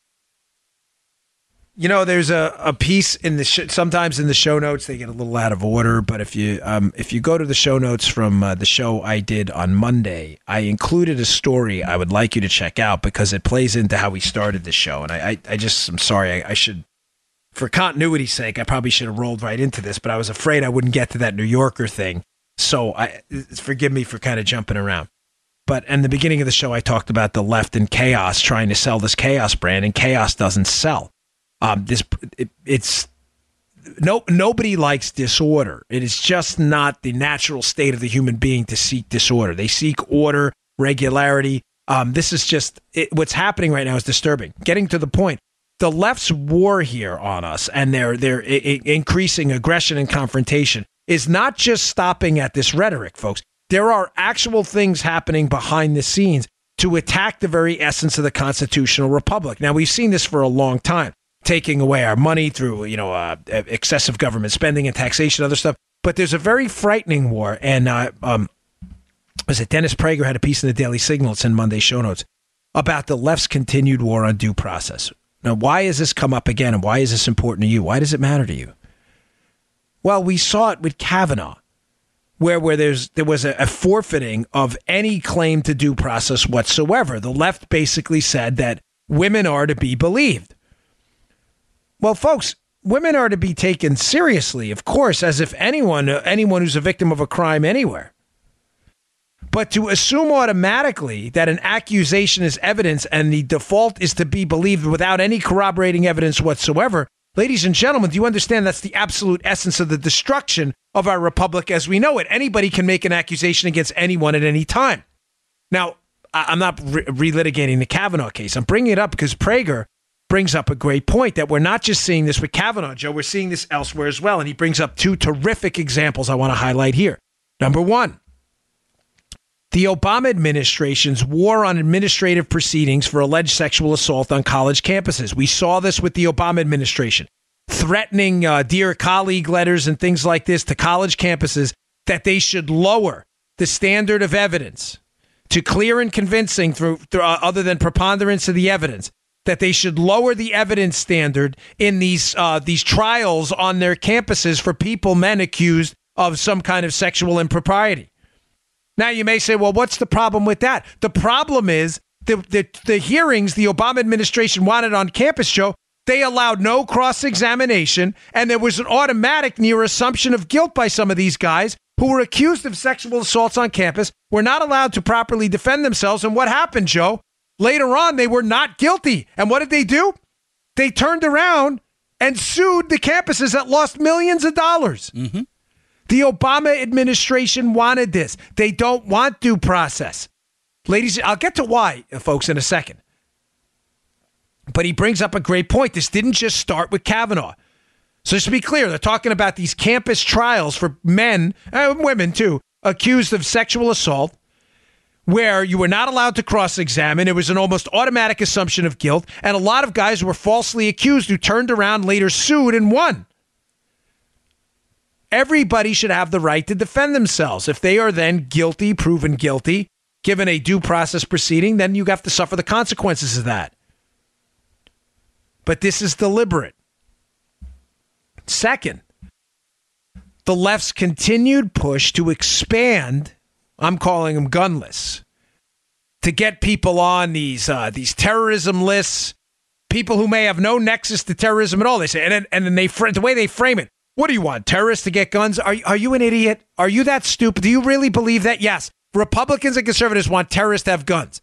You know, there's a, a piece in the sh- sometimes in the show notes they get a little out of order, but if you um, if you go to the show notes from uh, the show I did on Monday, I included a story I would like you to check out because it plays into how we started the show, and I I, I just I'm sorry I, I should for continuity's sake I probably should have rolled right into this, but I was afraid I wouldn't get to that New Yorker thing, so I forgive me for kind of jumping around. But in the beginning of the show, I talked about the left and chaos trying to sell this chaos brand, and chaos doesn't sell. Um, this it, it's no nobody likes disorder. It is just not the natural state of the human being to seek disorder. They seek order, regularity. Um, this is just it, what's happening right now is disturbing. Getting to the point, the left's war here on us and their their I- increasing aggression and confrontation is not just stopping at this rhetoric, folks. There are actual things happening behind the scenes to attack the very essence of the constitutional republic. Now we've seen this for a long time taking away our money through you know uh, excessive government spending and taxation, other stuff. But there's a very frightening war, and uh, um, was it Dennis Prager had a piece in the Daily Signal, it's in Monday show notes about the left's continued war on due process. Now, why has this come up again, and why is this important to you? Why does it matter to you? Well, we saw it with Kavanaugh, where where there's there was a, a forfeiting of any claim to due process whatsoever. The left basically said that women are to be believed. Well, folks, women are to be taken seriously, of course, as if anyone anyone who's a victim of a crime anywhere. But to assume automatically that an accusation is evidence and the default is to be believed without any corroborating evidence whatsoever, ladies and gentlemen, do you understand that's the absolute essence of the destruction of our republic as we know it? Anybody can make an accusation against anyone at any time. Now, I'm not re- relitigating the Kavanaugh case. I'm bringing it up because Prager brings up a great point that we're not just seeing this with Kavanaugh, Joe. We're seeing this elsewhere as well. And he brings up two terrific examples I want to highlight here. Number one, the Obama administration's war on administrative proceedings for alleged sexual assault on college campuses. We saw this with the Obama administration, threatening uh, dear colleague letters and things like this to college campuses that they should lower the standard of evidence to clear and convincing through, through uh, other than preponderance of the evidence that they should lower the evidence standard in these uh, these trials on their campuses for people men accused of some kind of sexual impropriety. Now you may say, well, what's the problem with that? The problem is the the, the hearings the Obama administration wanted on campus, Joe. They allowed no cross examination, and there was an automatic near assumption of guilt by some of these guys who were accused of sexual assaults on campus, were not allowed to properly defend themselves. And what happened, Joe? Later on, they were not guilty. And what did they do? They turned around and sued the campuses that lost millions of dollars. Mm-hmm. The Obama administration wanted this. They don't want due process. Ladies, I'll get to why, folks, in a second. But he brings up a great point. This didn't just start with Kavanaugh. So just to be clear, they're talking about these campus trials for men and women too accused of sexual assault where you were not allowed to cross examine. It was an almost automatic assumption of guilt. And a lot of guys were falsely accused who turned around, later sued, and won. Everybody should have the right to defend themselves. If they are then guilty, proven guilty, given a due process proceeding, then you have to suffer the consequences of that. But this is deliberate. Second, the left's continued push to expand I'm calling them gunless to get people on these uh, these terrorism lists, people who may have no nexus to terrorism at all. They say, and then, and then they the way they frame it. What do you want? Terrorists to get guns? Are are you an idiot? Are you that stupid? Do you really believe that? Yes, Republicans and conservatives want terrorists to have guns.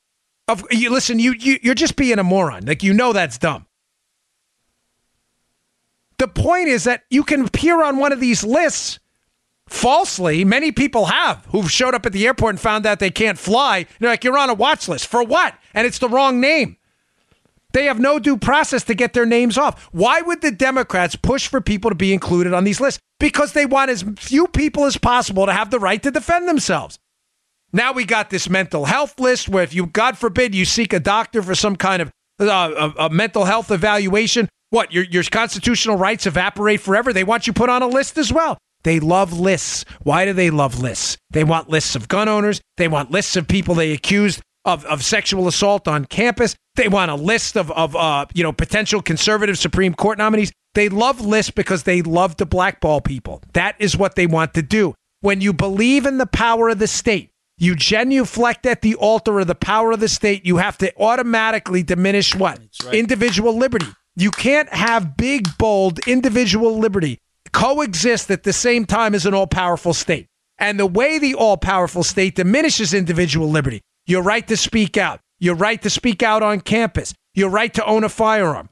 Of, you listen, you, you you're just being a moron. Like you know that's dumb. The point is that you can appear on one of these lists falsely, many people have who've showed up at the airport and found out they can't fly. They're like, you're on a watch list. For what? And it's the wrong name. They have no due process to get their names off. Why would the Democrats push for people to be included on these lists? Because they want as few people as possible to have the right to defend themselves. Now we got this mental health list where if you, God forbid, you seek a doctor for some kind of uh, a, a mental health evaluation, what, your, your constitutional rights evaporate forever? They want you put on a list as well. They love lists. Why do they love lists? They want lists of gun owners. They want lists of people they accused of, of sexual assault on campus. They want a list of, of uh, you know potential conservative Supreme Court nominees. They love lists because they love to blackball people. That is what they want to do. When you believe in the power of the state, you genuflect at the altar of the power of the state, you have to automatically diminish what? Right. Individual liberty. You can't have big, bold individual liberty coexist at the same time as an all powerful state. And the way the all powerful state diminishes individual liberty, your right to speak out, your right to speak out on campus, your right to own a firearm,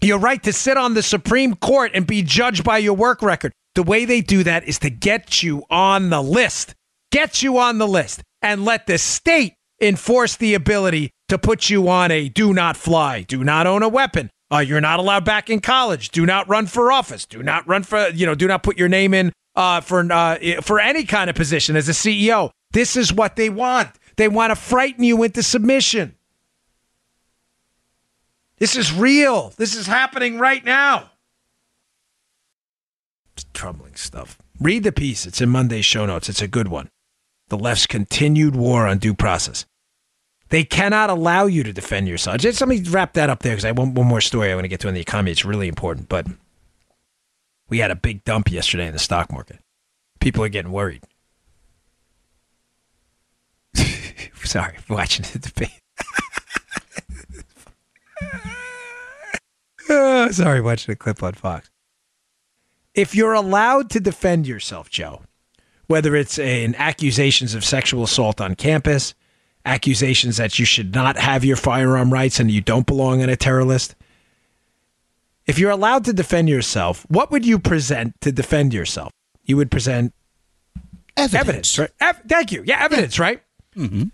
your right to sit on the Supreme Court and be judged by your work record. The way they do that is to get you on the list, get you on the list, and let the state enforce the ability to put you on a do not fly, do not own a weapon, uh, you're not allowed back in college. Do not run for office. Do not run for, you know, do not put your name in uh, for, uh, for any kind of position as a CEO. This is what they want. They want to frighten you into submission. This is real. This is happening right now. It's troubling stuff. Read the piece. It's in Monday's show notes. It's a good one. The left's continued war on due process. They cannot allow you to defend yourself. Just let me wrap that up there because I want one more story I want to get to in the economy. It's really important. But we had a big dump yesterday in the stock market. People are getting worried. <laughs> Sorry, watching the debate. oh, <laughs> sorry, watching a clip on Fox. If you're allowed to defend yourself, Joe, whether it's in accusations of sexual assault on campus, accusations that you should not have your firearm rights and you don't belong on a terror list. If you're allowed to defend yourself, what would you present to defend yourself? You would present evidence. evidence right? Ev- thank you. Yeah, evidence, yeah. right? Mm-hmm.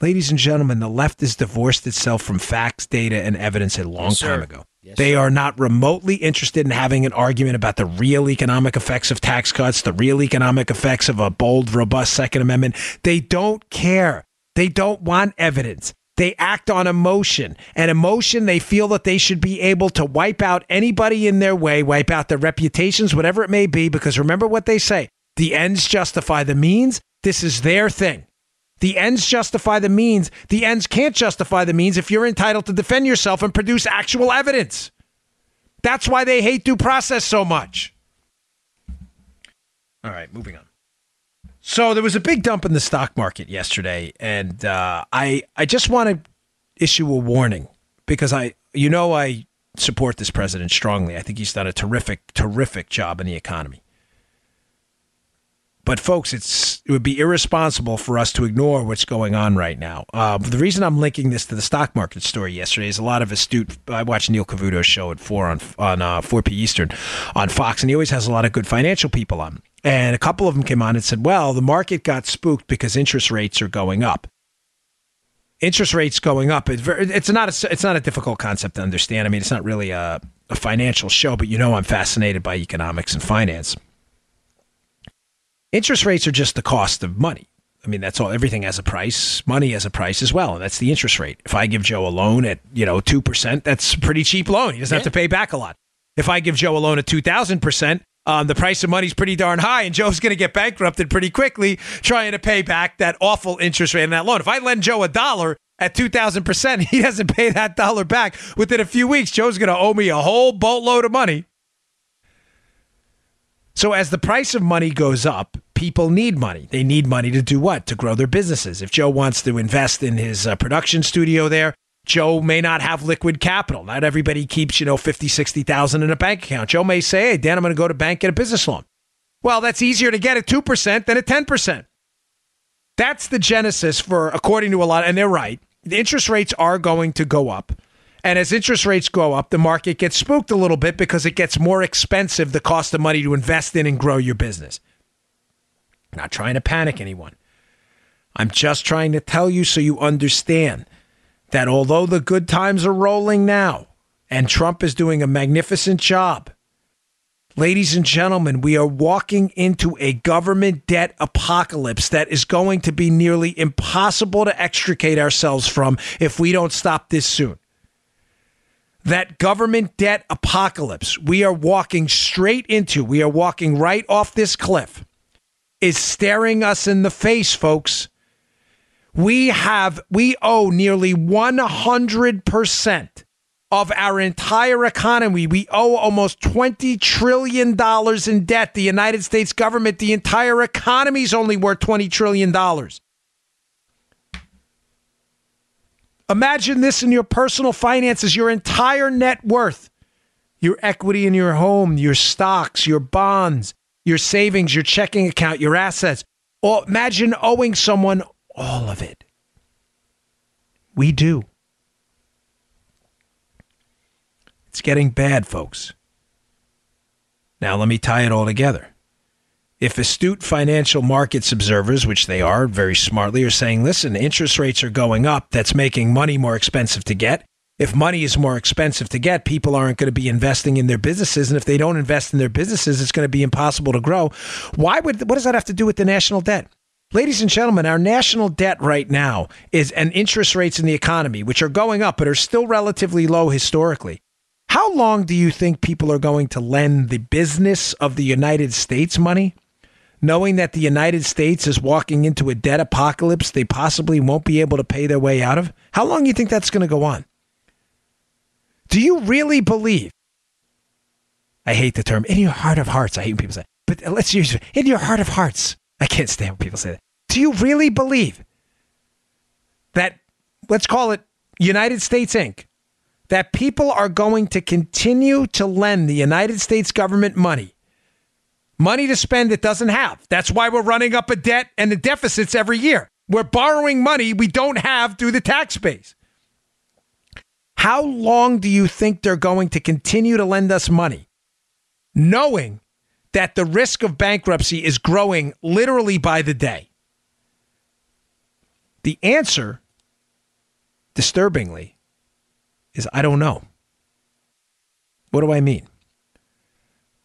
Ladies and gentlemen, the left has divorced itself from facts, data, and evidence a long yes, time ago. Yes, they sir. are not remotely interested in having an argument about the real economic effects of tax cuts, the real economic effects of a bold, robust Second Amendment. They don't care. They don't want evidence. They act on emotion. And emotion, they feel that they should be able to wipe out anybody in their way, wipe out their reputations, whatever it may be, because remember what they say the ends justify the means. This is their thing. The ends justify the means. The ends can't justify the means if you're entitled to defend yourself and produce actual evidence. That's why they hate due process so much. All right, moving on. So there was a big dump in the stock market yesterday, and uh, I I just want to issue a warning because I you know I support this president strongly. I think he's done a terrific terrific job in the economy. But folks, it's it would be irresponsible for us to ignore what's going on right now. Uh, the reason I'm linking this to the stock market story yesterday is a lot of astute. I watched Neil Cavuto's show at four on on uh, four p Eastern on Fox, and he always has a lot of good financial people on. And a couple of them came on and said, well, the market got spooked because interest rates are going up. Interest rates going up. It's, not a, it's not a difficult concept to understand. I mean, it's not really a a financial show, but you know I'm fascinated by economics and finance. Interest rates are just the cost of money. I mean, that's all. Everything has a price. Money has a price as well, and that's the interest rate. If I give Joe a loan at you know two percent, that's a pretty cheap loan. He doesn't have to pay back a lot. If I give Joe a loan at two thousand percent, um, the price of money's pretty darn high, and Joe's going to get bankrupted pretty quickly trying to pay back that awful interest rate on that loan. If I lend Joe a dollar at 2,000%, <laughs> he doesn't pay that dollar back within a few weeks. Joe's going to owe me a whole boatload of money. So, as the price of money goes up, people need money. They need money to do what? To grow their businesses. If Joe wants to invest in his uh, production studio there, Joe may not have liquid capital. Not everybody keeps, you know, 50, 60,000 in a bank account. Joe may say, hey, Dan, I'm going to go to bank get a business loan. Well, that's easier to get at 2% than at 10%. That's the genesis for, according to a lot, and they're right. The interest rates are going to go up. And as interest rates go up, the market gets spooked a little bit because it gets more expensive, the cost of money to invest in and grow your business. not trying to panic anyone. I'm just trying to tell you so you understand that although the good times are rolling now and Trump is doing a magnificent job, ladies and gentlemen, we are walking into a government debt apocalypse that is going to be nearly impossible to extricate ourselves from if we don't stop this soon. That government debt apocalypse we are walking straight into, we are walking right off this cliff, is staring us in the face, folks we have we owe nearly 100% of our entire economy. We owe almost 20 trillion dollars in debt. The United States government, the entire economy is only worth 20 trillion dollars. Imagine this in your personal finances, your entire net worth, your equity in your home, your stocks, your bonds, your savings, your checking account, your assets. Or imagine owing someone all of it. We do. It's getting bad, folks. Now, let me tie it all together. If astute financial markets observers, which they are very smartly, are saying, listen, interest rates are going up, that's making money more expensive to get. If money is more expensive to get, people aren't going to be investing in their businesses. And if they don't invest in their businesses, it's going to be impossible to grow. Why would, what does that have to do with the national debt? Ladies and gentlemen, our national debt right now is and interest rates in the economy, which are going up but are still relatively low historically. How long do you think people are going to lend the business of the United States money, knowing that the United States is walking into a debt apocalypse they possibly won't be able to pay their way out of? How long do you think that's going to go on? Do you really believe? I hate the term in your heart of hearts. I hate when people say, but let's use it in your heart of hearts. I can't stand when people say that. Do you really believe that, let's call it United States Inc., that people are going to continue to lend the United States government money? Money to spend it doesn't have. That's why we're running up a debt and the deficits every year. We're borrowing money we don't have through the tax base. How long do you think they're going to continue to lend us money, knowing that the risk of bankruptcy is growing literally by the day? The answer, disturbingly, is I don't know. What do I mean?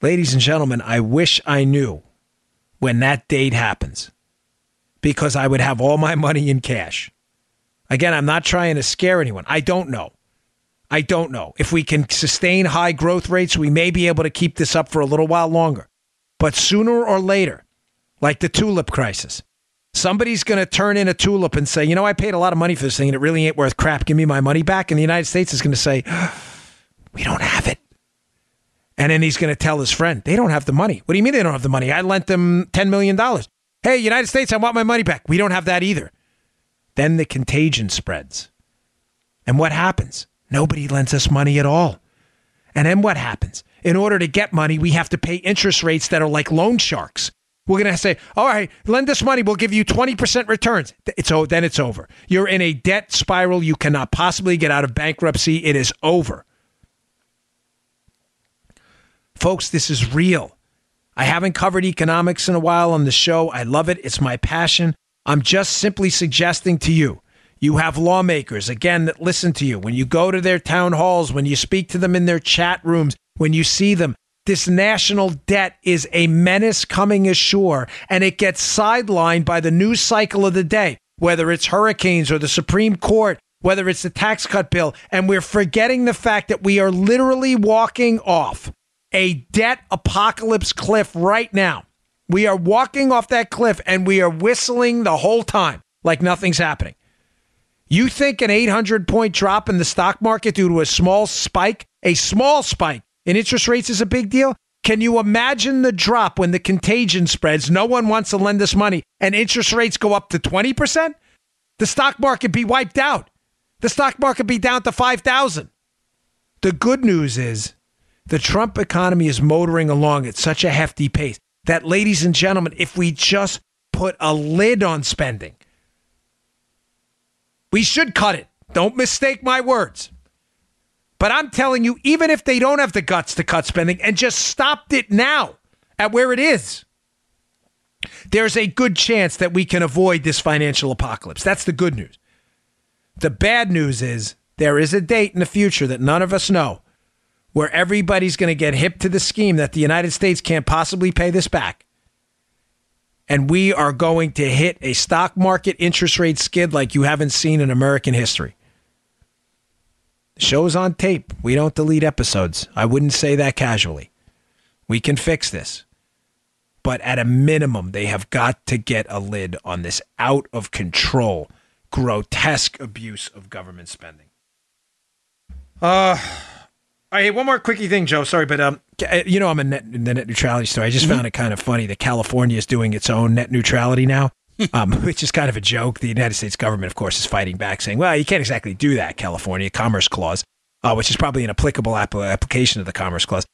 Ladies and gentlemen, I wish I knew when that date happens because I would have all my money in cash. Again, I'm not trying to scare anyone. I don't know. I don't know. If we can sustain high growth rates, we may be able to keep this up for a little while longer. But sooner or later, like the tulip crisis, somebody's going to turn in a tulip and say, you know, I paid a lot of money for this thing and it really ain't worth crap. Give me my money back. And the United States is going to say, we don't have it. And then he's going to tell his friend, they don't have the money. What do you mean they don't have the money? I lent them $10 million. Hey, United States, I want my money back. We don't have that either. Then the contagion spreads. And what happens? Nobody lends us money at all. And then what happens? In order to get money, we have to pay interest rates that are like loan sharks. We're going to say, all right, lend us money. We'll give you 20% returns. It's oh, then it's over. You're in a debt spiral. You cannot possibly get out of bankruptcy. It is over. Folks, this is real. I haven't covered economics in a while on the show. I love it. It's my passion. I'm just simply suggesting to you You have lawmakers, again, that listen to you. When you go to their town halls, when you speak to them in their chat rooms, when you see them, this national debt is a menace coming ashore, and it gets sidelined by the news cycle of the day, whether it's hurricanes or the Supreme Court, whether it's the tax cut bill. And we're forgetting the fact that we are literally walking off a debt apocalypse cliff right now. We are walking off that cliff and we are whistling the whole time like nothing's happening. You think an 800 point drop in the stock market due to a small spike, a small spike in interest rates is a big deal? Can you imagine the drop when the contagion spreads? No one wants to lend us money and interest rates go up to 20%? The stock market be wiped out. The stock market be down to 5,000. The good news is the Trump economy is motoring along at such a hefty pace that, ladies and gentlemen, if we just put a lid on spending, we should cut it. Don't mistake my words. But I'm telling you, even if they don't have the guts to cut spending and just stopped it now at where it is, there's a good chance that we can avoid this financial apocalypse. That's the good news. The bad news is there is a date in the future that none of us know where everybody's going to get hip to the scheme that the United States can't possibly pay this back. And we are going to hit a stock market interest rate skid like you haven't seen in American history. The show's on tape. We don't delete episodes. I wouldn't say that casually. We can fix this. But at a minimum, they have got to get a lid on this out of control, grotesque abuse of government spending. Uh, all right, one more quickie thing, Joe. Sorry, but um, you know I'm in, net, in the net neutrality story. I just mm-hmm. found it kind of funny that California is doing its own net neutrality now, <laughs> um, which is kind of a joke. The United States government, of course, is fighting back, saying, "Well, you can't exactly do that, California Commerce Clause," uh, which is probably an applicable app- application of the Commerce Clause.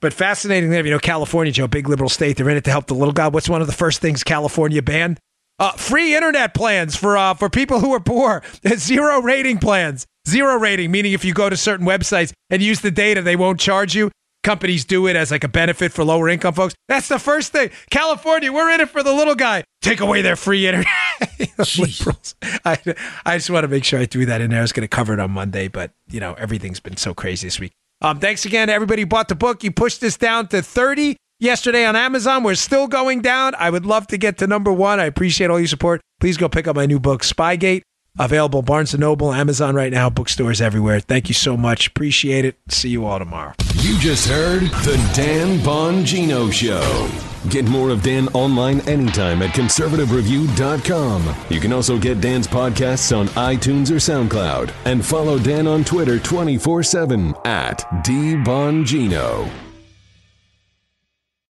But fascinating, there, you know, California, Joe, big liberal state, they're in it to help the little guy. What's one of the first things California banned? Uh, free internet plans for uh, for people who are poor. <laughs> Zero rating plans. Zero rating, meaning if you go to certain websites and use the data, they won't charge you. Companies do it as like a benefit for lower income folks. That's the first thing. California, we're in it for the little guy. Take away their free internet. <laughs> Liberals. I, I just want to make sure I threw that in there. I was going to cover it on Monday, but you know everything's been so crazy this week. Um, thanks again everybody who bought the book. You pushed this down to 30 yesterday on Amazon. We're still going down. I would love to get to number one. I appreciate all your support. Please go pick up my new book, Spygate. Available Barnes & Noble, Amazon right now, bookstores everywhere. Thank you so much. Appreciate it. See you all tomorrow. You just heard The Dan Bongino Show. Get more of Dan online anytime at conservativereview.com. You can also get Dan's podcasts on iTunes or SoundCloud. And follow Dan on Twitter 24 7 at DBongino.